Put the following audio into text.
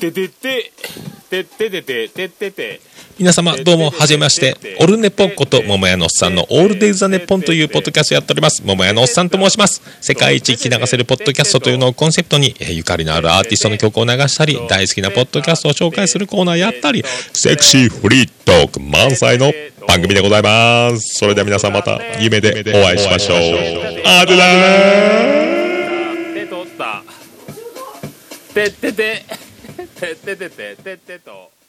ててて、てててて、ててて。皆様どうも、はじめまして。オルネポンこと桃屋のおっさんのオールデイズ・ザ・ネッポンというポッドキャストをやっております。桃屋のおっさんと申します。世界一聞き流せるポッドキャストというのをコンセプトに、ゆかりのあるアーティストの曲を流したり、大好きなポッドキャストを紹介するコーナーやったり、セクシーフリートーク満載の番組でございます。それでは皆さんまた夢でお会いしましょう。あてだー手取った。てってて。てててててててと。